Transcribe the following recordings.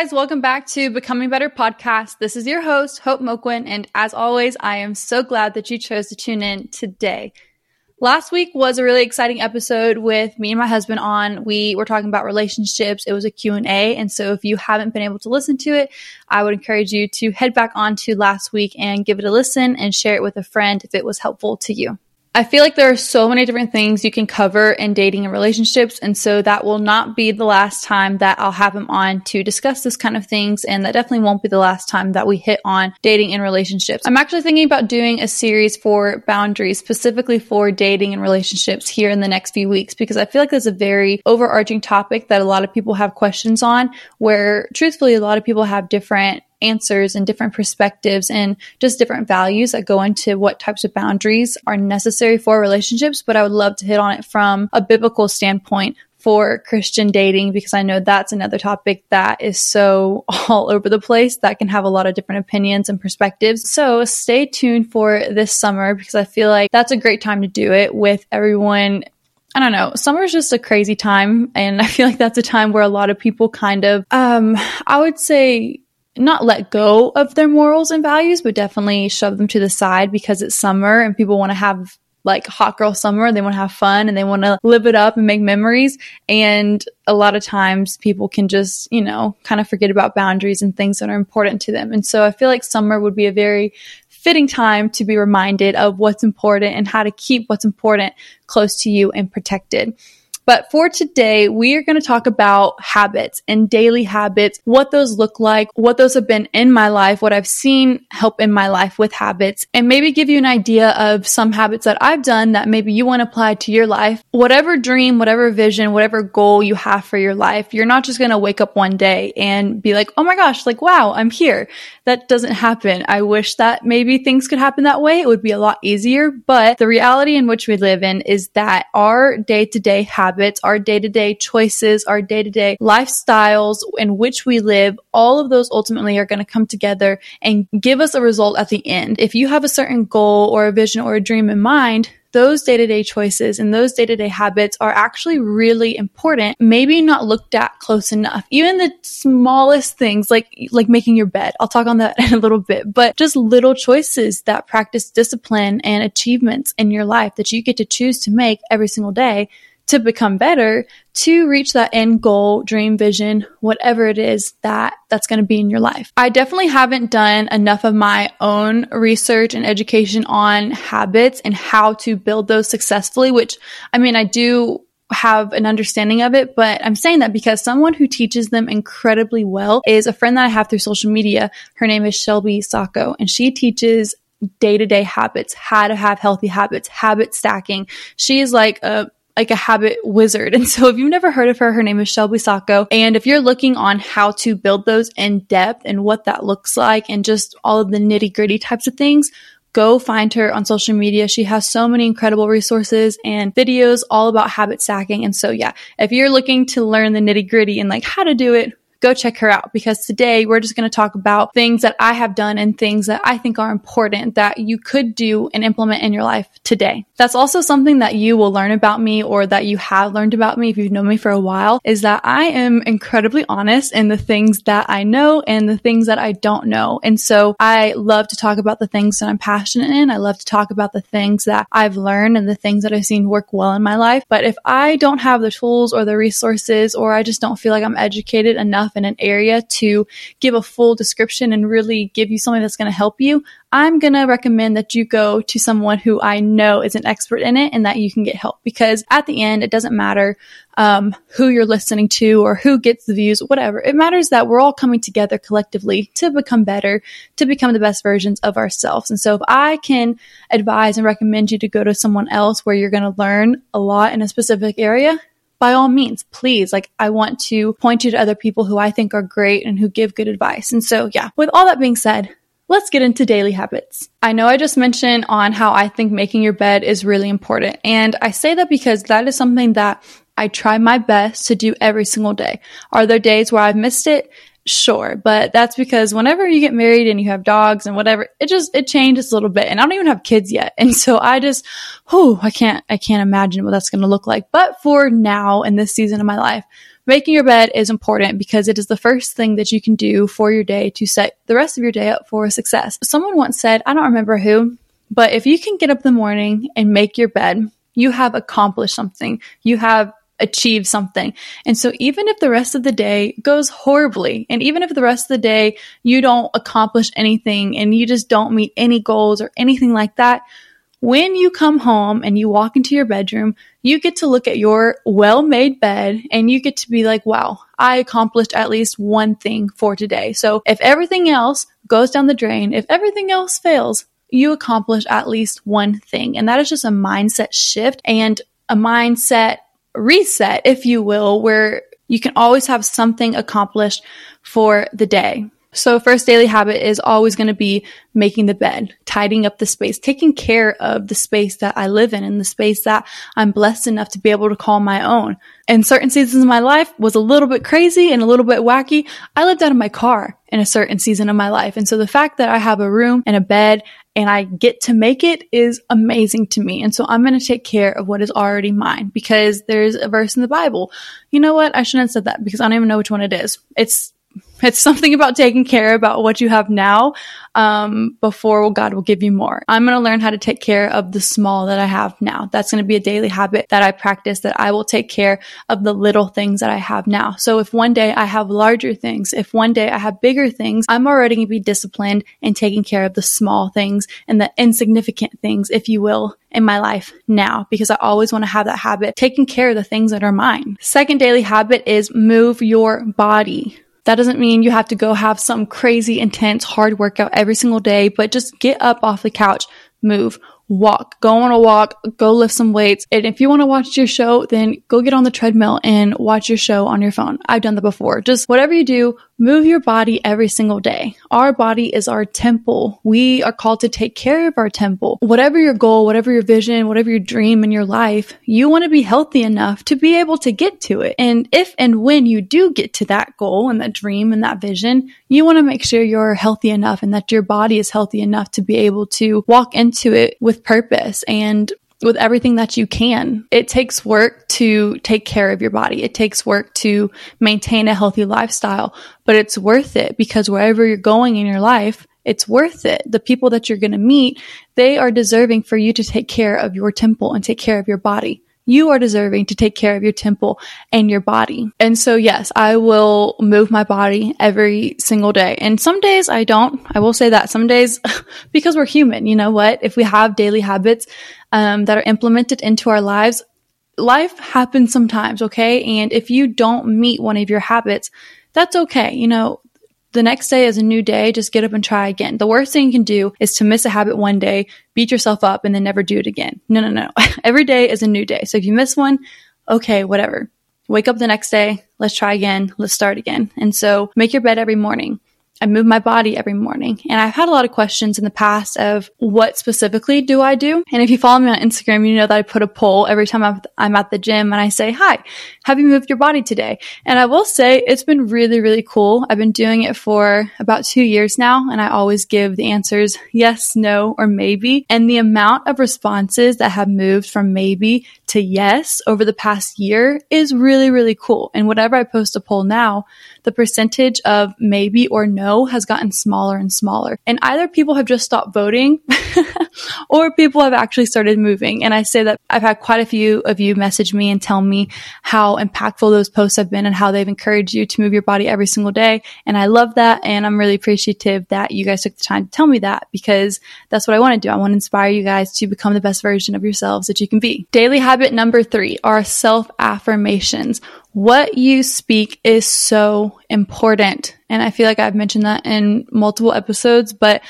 guys, welcome back to Becoming Better podcast. This is your host, Hope Moquin, and as always, I am so glad that you chose to tune in today. Last week was a really exciting episode with me and my husband on. We were talking about relationships. It was a Q&A, and so if you haven't been able to listen to it, I would encourage you to head back on to last week and give it a listen and share it with a friend if it was helpful to you. I feel like there are so many different things you can cover in dating and relationships. And so that will not be the last time that I'll have him on to discuss this kind of things. And that definitely won't be the last time that we hit on dating and relationships. I'm actually thinking about doing a series for boundaries, specifically for dating and relationships here in the next few weeks, because I feel like there's a very overarching topic that a lot of people have questions on where truthfully, a lot of people have different answers and different perspectives and just different values that go into what types of boundaries are necessary for relationships. But I would love to hit on it from a biblical standpoint for Christian dating because I know that's another topic that is so all over the place that can have a lot of different opinions and perspectives. So stay tuned for this summer because I feel like that's a great time to do it with everyone I don't know. Summer is just a crazy time. And I feel like that's a time where a lot of people kind of, um, I would say not let go of their morals and values, but definitely shove them to the side because it's summer and people want to have like hot girl summer. They want to have fun and they want to live it up and make memories. And a lot of times people can just, you know, kind of forget about boundaries and things that are important to them. And so I feel like summer would be a very fitting time to be reminded of what's important and how to keep what's important close to you and protected. But for today, we are going to talk about habits and daily habits, what those look like, what those have been in my life, what I've seen help in my life with habits, and maybe give you an idea of some habits that I've done that maybe you want to apply to your life. Whatever dream, whatever vision, whatever goal you have for your life, you're not just going to wake up one day and be like, oh my gosh, like, wow, I'm here. That doesn't happen. I wish that maybe things could happen that way. It would be a lot easier. But the reality in which we live in is that our day to day habits habits, our day to day choices, our day to day lifestyles in which we live, all of those ultimately are going to come together and give us a result at the end. If you have a certain goal or a vision or a dream in mind, those day to day choices and those day to day habits are actually really important. Maybe not looked at close enough. Even the smallest things like, like making your bed. I'll talk on that in a little bit, but just little choices that practice discipline and achievements in your life that you get to choose to make every single day to become better to reach that end goal, dream, vision, whatever it is that that's going to be in your life. I definitely haven't done enough of my own research and education on habits and how to build those successfully, which I mean, I do have an understanding of it, but I'm saying that because someone who teaches them incredibly well is a friend that I have through social media. Her name is Shelby Sacco, and she teaches day to day habits, how to have healthy habits, habit stacking. She is like a like a habit wizard. And so if you've never heard of her, her name is Shelby Sacco. And if you're looking on how to build those in depth and what that looks like and just all of the nitty gritty types of things, go find her on social media. She has so many incredible resources and videos all about habit stacking. And so, yeah, if you're looking to learn the nitty gritty and like how to do it, go check her out because today we're just going to talk about things that I have done and things that I think are important that you could do and implement in your life today. That's also something that you will learn about me or that you have learned about me if you've known me for a while is that I am incredibly honest in the things that I know and the things that I don't know. And so I love to talk about the things that I'm passionate in. I love to talk about the things that I've learned and the things that I've seen work well in my life. But if I don't have the tools or the resources or I just don't feel like I'm educated enough enough in an area to give a full description and really give you something that's going to help you, I'm going to recommend that you go to someone who I know is an expert in it and that you can get help because at the end, it doesn't matter um, who you're listening to or who gets the views, whatever. It matters that we're all coming together collectively to become better, to become the best versions of ourselves. And so if I can advise and recommend you to go to someone else where you're going to learn a lot in a specific area, by all means, please, like I want to point you to other people who I think are great and who give good advice. And so, yeah, with all that being said, let's get into daily habits. I know I just mentioned on how I think making your bed is really important. And I say that because that is something that I try my best to do every single day. Are there days where I've missed it? Sure, but that's because whenever you get married and you have dogs and whatever, it just it changes a little bit. And I don't even have kids yet, and so I just, whew, I can't I can't imagine what that's going to look like. But for now, in this season of my life, making your bed is important because it is the first thing that you can do for your day to set the rest of your day up for success. Someone once said, I don't remember who, but if you can get up in the morning and make your bed, you have accomplished something. You have achieve something. And so even if the rest of the day goes horribly, and even if the rest of the day you don't accomplish anything and you just don't meet any goals or anything like that, when you come home and you walk into your bedroom, you get to look at your well made bed and you get to be like, wow, I accomplished at least one thing for today. So if everything else goes down the drain, if everything else fails, you accomplish at least one thing. And that is just a mindset shift and a mindset reset, if you will, where you can always have something accomplished for the day. So first daily habit is always going to be making the bed, tidying up the space, taking care of the space that I live in and the space that I'm blessed enough to be able to call my own. And certain seasons of my life was a little bit crazy and a little bit wacky. I lived out of my car in a certain season of my life. And so the fact that I have a room and a bed and I get to make it is amazing to me. And so I'm going to take care of what is already mine because there's a verse in the Bible. You know what? I shouldn't have said that because I don't even know which one it is. It's it's something about taking care about what you have now um, before God will give you more. I'm going to learn how to take care of the small that I have now. That's going to be a daily habit that I practice that I will take care of the little things that I have now. So if one day I have larger things, if one day I have bigger things, I'm already going to be disciplined and taking care of the small things and the insignificant things, if you will, in my life now because I always want to have that habit, taking care of the things that are mine. Second daily habit is move your body. That doesn't mean you have to go have some crazy intense hard workout every single day, but just get up off the couch, move, walk, go on a walk, go lift some weights. And if you want to watch your show, then go get on the treadmill and watch your show on your phone. I've done that before. Just whatever you do, move your body every single day. Our body is our temple. We are called to take care of our temple. Whatever your goal, whatever your vision, whatever your dream in your life, you want to be healthy enough to be able to get to it. And if and when you do get to that goal and that dream and that vision, you want to make sure you're healthy enough and that your body is healthy enough to be able to walk into it with purpose and with everything that you can. It takes work to take care of your body. It takes work to maintain a healthy lifestyle, but it's worth it because wherever you're going in your life, it's worth it. The people that you're going to meet, they are deserving for you to take care of your temple and take care of your body you are deserving to take care of your temple and your body. And so, yes, I will move my body every single day. And some days I don't. I will say that some days, because we're human, you know what? If we have daily habits um, that are implemented into our lives, life happens sometimes, okay? And if you don't meet one of your habits, that's okay. You know, the next day is a new day. Just get up and try again. The worst thing you can do is to miss a habit one day, beat yourself up, and then never do it again. No, no, no. Every day is a new day. So if you miss one, okay, whatever. Wake up the next day. Let's try again. Let's start again. And so make your bed every morning. I move my body every morning. And I've had a lot of questions in the past of what specifically do I do? And if you follow me on Instagram, you know that I put a poll every time I'm, at the gym and I say, hi, have you moved your body today? And I will say it's been really, really cool. I've been doing it for about two years now. And I always give the answers yes, no, or maybe. And the amount of responses that have moved from maybe to yes over the past year is really, really cool. And whatever I post a poll now, the percentage of maybe or no has gotten smaller and smaller. And either people have just stopped voting or people have actually started moving. And I say that I've had quite a few of you message me and tell me how impactful those posts have been and how they've encouraged you to move your body every single day. And I love that. And I'm really appreciative that you guys took the time to tell me that because that's what I want to do. I want to inspire you guys to become the best version of yourselves that you can be. Daily habit number three are self affirmations. What you speak is so important. And I feel like I've mentioned that in multiple episodes, but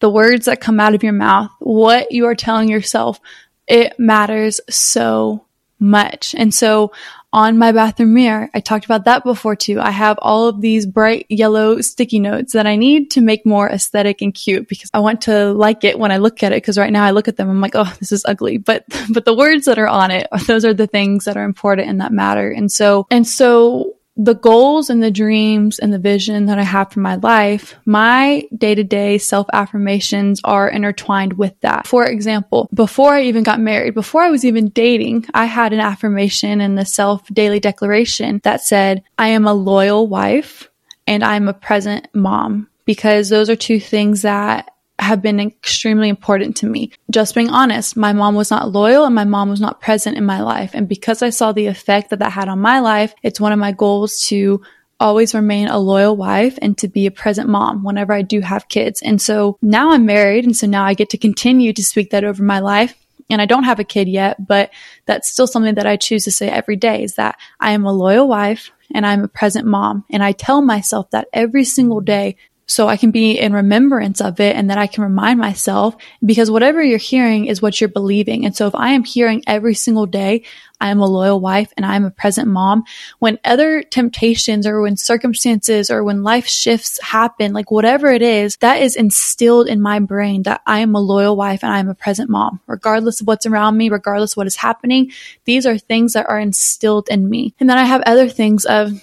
the words that come out of your mouth, what you are telling yourself, it matters so much. And so on my bathroom mirror. I talked about that before too. I have all of these bright yellow sticky notes that I need to make more aesthetic and cute because I want to like it when I look at it. Cause right now I look at them, I'm like, oh, this is ugly. But, but the words that are on it, those are the things that are important and that matter. And so, and so the goals and the dreams and the vision that I have for my life, my day to day self affirmations are intertwined with that. For example, before I even got married, before I was even dating, I had an affirmation in the self daily declaration that said, I am a loyal wife and I'm a present mom because those are two things that have been extremely important to me. Just being honest, my mom was not loyal and my mom was not present in my life. And because I saw the effect that that had on my life, it's one of my goals to always remain a loyal wife and to be a present mom whenever I do have kids. And so now I'm married. And so now I get to continue to speak that over my life. And I don't have a kid yet, but that's still something that I choose to say every day is that I am a loyal wife and I'm a present mom. And I tell myself that every single day so I can be in remembrance of it and that I can remind myself because whatever you're hearing is what you're believing. And so if I am hearing every single day, I am a loyal wife and I'm a present mom, when other temptations or when circumstances or when life shifts happen, like whatever it is, that is instilled in my brain that I am a loyal wife and I am a present mom, regardless of what's around me, regardless of what is happening. These are things that are instilled in me. And then I have other things of,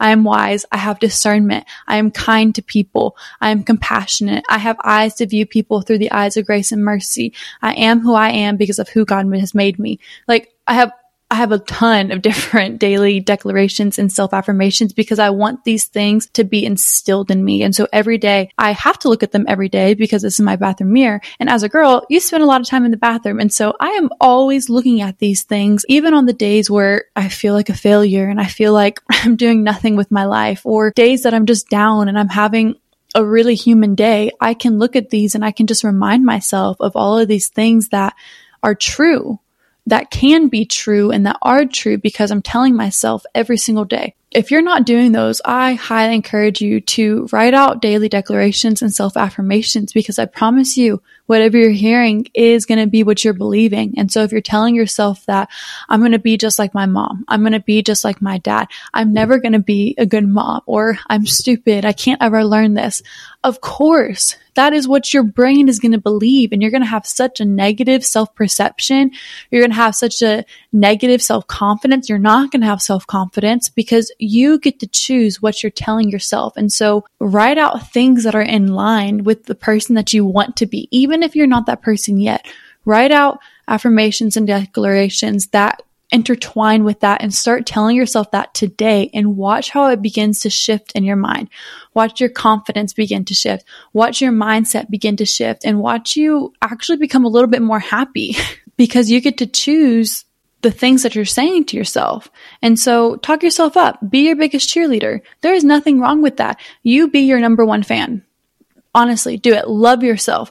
I am wise. I have discernment. I am kind to people. I am compassionate. I have eyes to view people through the eyes of grace and mercy. I am who I am because of who God has made me. Like I have I have a ton of different daily declarations and self affirmations because I want these things to be instilled in me. And so every day I have to look at them every day because this is my bathroom mirror. And as a girl, you spend a lot of time in the bathroom. And so I am always looking at these things, even on the days where I feel like a failure and I feel like I'm doing nothing with my life or days that I'm just down and I'm having a really human day. I can look at these and I can just remind myself of all of these things that are true that can be true and that are true because I'm telling myself every single day. If you're not doing those, I highly encourage you to write out daily declarations and self affirmations because I promise you, whatever you're hearing is going to be what you're believing. And so if you're telling yourself that I'm going to be just like my mom, I'm going to be just like my dad, I'm never going to be a good mom, or I'm stupid, I can't ever learn this. Of course, that is what your brain is going to believe. And you're going to have such a negative self perception. You're going to have such a negative self confidence. You're not going to have self confidence because you get to choose what you're telling yourself. And so write out things that are in line with the person that you want to be, even if you're not that person yet. Write out affirmations and declarations that intertwine with that and start telling yourself that today and watch how it begins to shift in your mind. Watch your confidence begin to shift. Watch your mindset begin to shift and watch you actually become a little bit more happy because you get to choose the things that you're saying to yourself. And so talk yourself up. Be your biggest cheerleader. There is nothing wrong with that. You be your number one fan. Honestly, do it. Love yourself.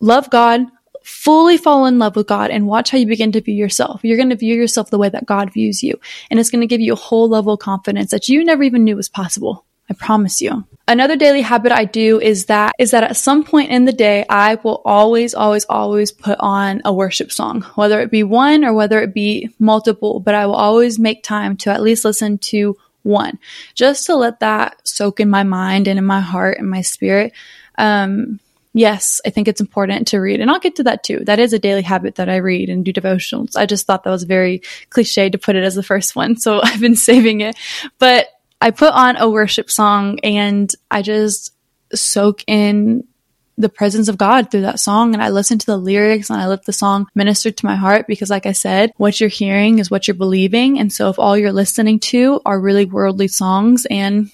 Love God. Fully fall in love with God and watch how you begin to view yourself. You're going to view yourself the way that God views you. And it's going to give you a whole level of confidence that you never even knew was possible. I promise you. Another daily habit I do is that is that at some point in the day I will always always always put on a worship song, whether it be one or whether it be multiple, but I will always make time to at least listen to one just to let that soak in my mind and in my heart and my spirit. Um, yes, I think it's important to read. And I'll get to that too. That is a daily habit that I read and do devotionals. I just thought that was very cliche to put it as the first one. So I've been saving it. But I put on a worship song and I just soak in the presence of God through that song. And I listen to the lyrics and I let the song minister to my heart because, like I said, what you're hearing is what you're believing. And so if all you're listening to are really worldly songs and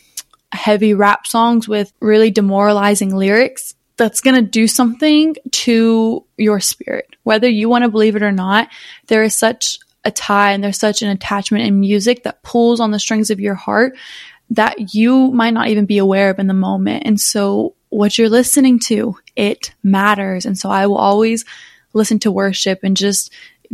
heavy rap songs with really demoralizing lyrics, that's going to do something to your spirit. Whether you want to believe it or not, there is such a tie and there's such an attachment in music that pulls on the strings of your heart that you might not even be aware of in the moment. And so what you're listening to, it matters. And so I will always listen to worship and just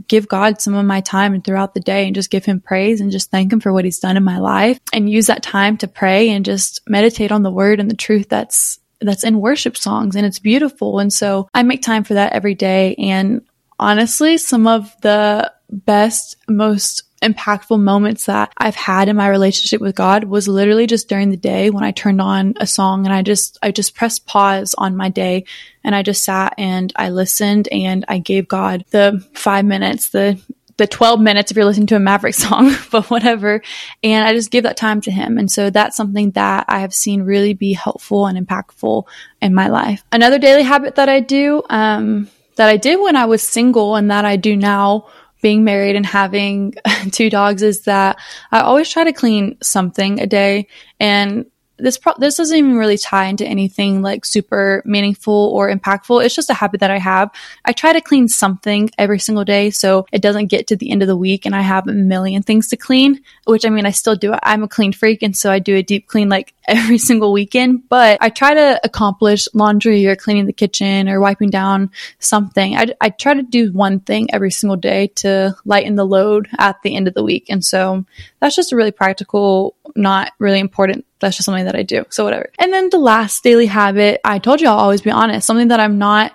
give God some of my time and throughout the day and just give him praise and just thank him for what he's done in my life and use that time to pray and just meditate on the word and the truth that's that's in worship songs and it's beautiful. And so I make time for that every day and honestly some of the best, most impactful moments that I've had in my relationship with God was literally just during the day when I turned on a song and I just, I just pressed pause on my day and I just sat and I listened and I gave God the five minutes, the the 12 minutes if you're listening to a Maverick song, but whatever. And I just give that time to him. And so that's something that I have seen really be helpful and impactful in my life. Another daily habit that I do, um, that I did when I was single and that I do now being married and having two dogs is that I always try to clean something a day. And this pro- this doesn't even really tie into anything like super meaningful or impactful. It's just a habit that I have. I try to clean something every single day so it doesn't get to the end of the week and I have a million things to clean, which I mean I still do. I'm a clean freak and so I do a deep clean like every single weekend, but I try to accomplish laundry or cleaning the kitchen or wiping down something. I, I try to do one thing every single day to lighten the load at the end of the week. And so that's just a really practical, not really important that's just something that I do. So whatever. And then the last daily habit, I told you I'll always be honest. Something that I'm not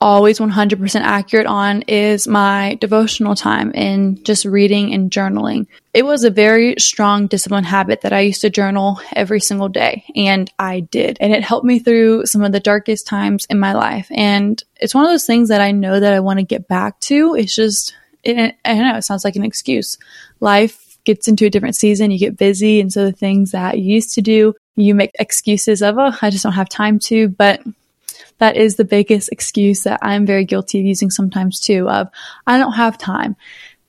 always 100% accurate on is my devotional time and just reading and journaling. It was a very strong discipline habit that I used to journal every single day, and I did. And it helped me through some of the darkest times in my life. And it's one of those things that I know that I want to get back to. It's just, it, I know it sounds like an excuse. Life gets into a different season, you get busy. And so the things that you used to do, you make excuses of, oh, I just don't have time to. But that is the biggest excuse that I'm very guilty of using sometimes too of, I don't have time.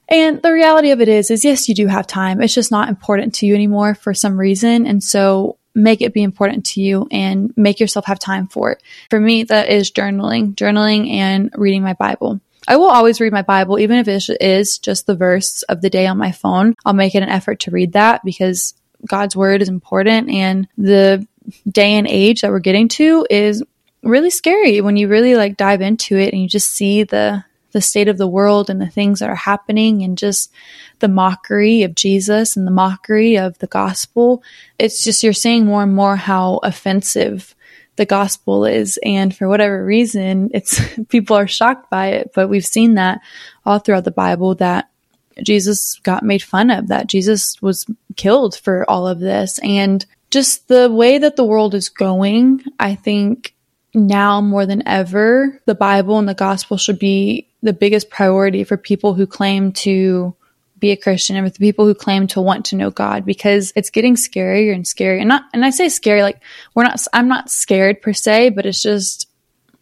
And the reality of it is, is yes, you do have time. It's just not important to you anymore for some reason. And so make it be important to you and make yourself have time for it. For me, that is journaling, journaling and reading my Bible. I will always read my Bible, even if it is just the verse of the day on my phone. I'll make it an effort to read that because God's word is important and the day and age that we're getting to is really scary when you really like dive into it and you just see the the state of the world and the things that are happening and just the mockery of Jesus and the mockery of the gospel. It's just you're seeing more and more how offensive the gospel is. And for whatever reason, it's people are shocked by it. But we've seen that all throughout the Bible that Jesus got made fun of, that Jesus was killed for all of this. And just the way that the world is going, I think now more than ever, the Bible and the gospel should be the biggest priority for people who claim to be a Christian and with the people who claim to want to know God because it's getting scarier and scarier. And not, and I say scary, like we're not, I'm not scared per se, but it's just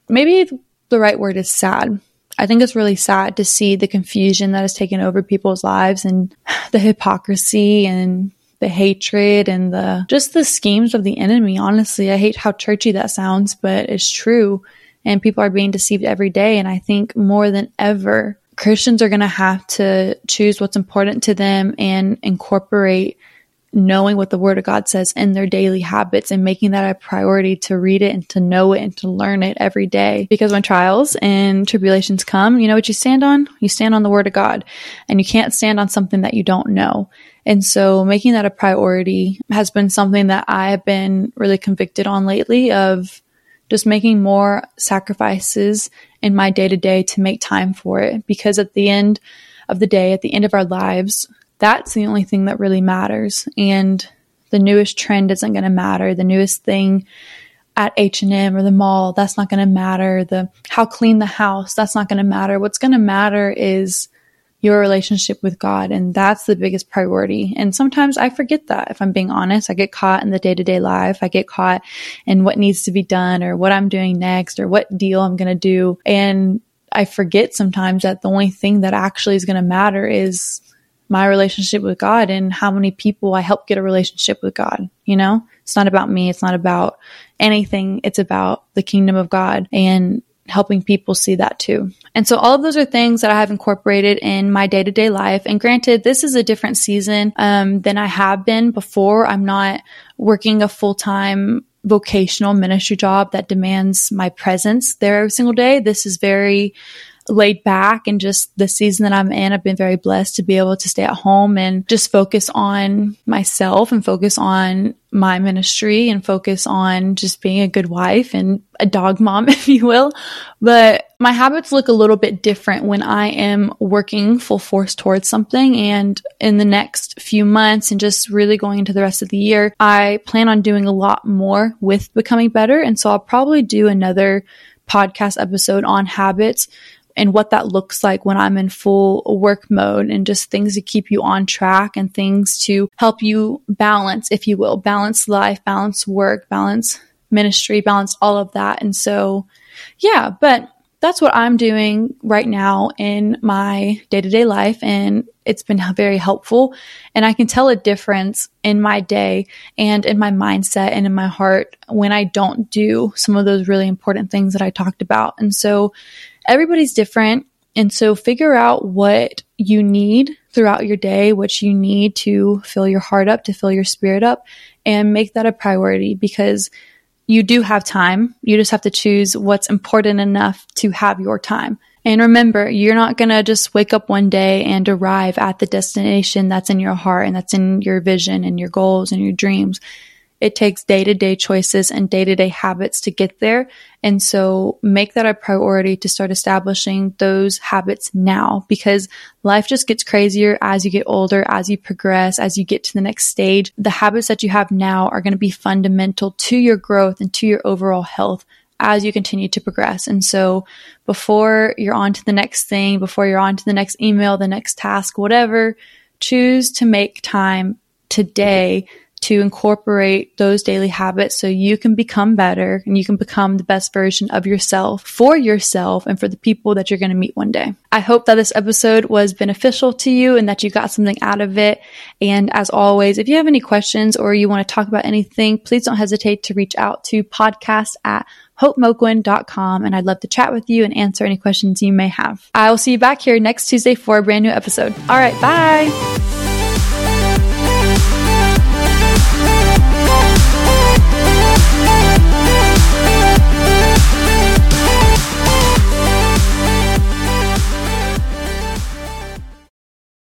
maybe the right word is sad. I think it's really sad to see the confusion that has taken over people's lives and the hypocrisy and the hatred and the just the schemes of the enemy. Honestly, I hate how churchy that sounds, but it's true. And people are being deceived every day. And I think more than ever, Christians are going to have to choose what's important to them and incorporate knowing what the Word of God says in their daily habits and making that a priority to read it and to know it and to learn it every day. Because when trials and tribulations come, you know what you stand on? You stand on the Word of God and you can't stand on something that you don't know. And so making that a priority has been something that I have been really convicted on lately of just making more sacrifices in my day to day to make time for it. Because at the end of the day, at the end of our lives, that's the only thing that really matters. And the newest trend isn't going to matter. The newest thing at H&M or the mall, that's not going to matter. The how clean the house, that's not going to matter. What's going to matter is your relationship with God. And that's the biggest priority. And sometimes I forget that if I'm being honest. I get caught in the day to day life. I get caught in what needs to be done or what I'm doing next or what deal I'm going to do. And I forget sometimes that the only thing that actually is going to matter is my relationship with God and how many people I help get a relationship with God. You know, it's not about me. It's not about anything. It's about the kingdom of God. And helping people see that too. And so all of those are things that I have incorporated in my day to day life. And granted, this is a different season um, than I have been before. I'm not working a full time vocational ministry job that demands my presence there every single day. This is very laid back and just the season that I'm in, I've been very blessed to be able to stay at home and just focus on myself and focus on my ministry and focus on just being a good wife and a dog mom, if you will. But my habits look a little bit different when I am working full force towards something. And in the next few months and just really going into the rest of the year, I plan on doing a lot more with becoming better. And so I'll probably do another podcast episode on habits and what that looks like when I'm in full work mode and just things to keep you on track and things to help you balance, if you will, balance life, balance work, balance ministry, balance all of that. And so, yeah, but that's what I'm doing right now in my day to day life. And it's been very helpful. And I can tell a difference in my day and in my mindset and in my heart when I don't do some of those really important things that I talked about. And so everybody's different. And so figure out what you need throughout your day, what you need to fill your heart up, to fill your spirit up, and make that a priority because you do have time. You just have to choose what's important enough to have your time. And remember, you're not going to just wake up one day and arrive at the destination that's in your heart and that's in your vision and your goals and your dreams. It takes day to day choices and day to day habits to get there. And so make that a priority to start establishing those habits now because life just gets crazier as you get older, as you progress, as you get to the next stage. The habits that you have now are going to be fundamental to your growth and to your overall health as you continue to progress. And so before you're on to the next thing, before you're on to the next email, the next task, whatever, choose to make time today to incorporate those daily habits so you can become better and you can become the best version of yourself for yourself and for the people that you're going to meet one day. I hope that this episode was beneficial to you and that you got something out of it. And as always, if you have any questions or you want to talk about anything, please don't hesitate to reach out to podcast at hopemoquin.com and I'd love to chat with you and answer any questions you may have. I will see you back here next Tuesday for a brand new episode. All right, bye.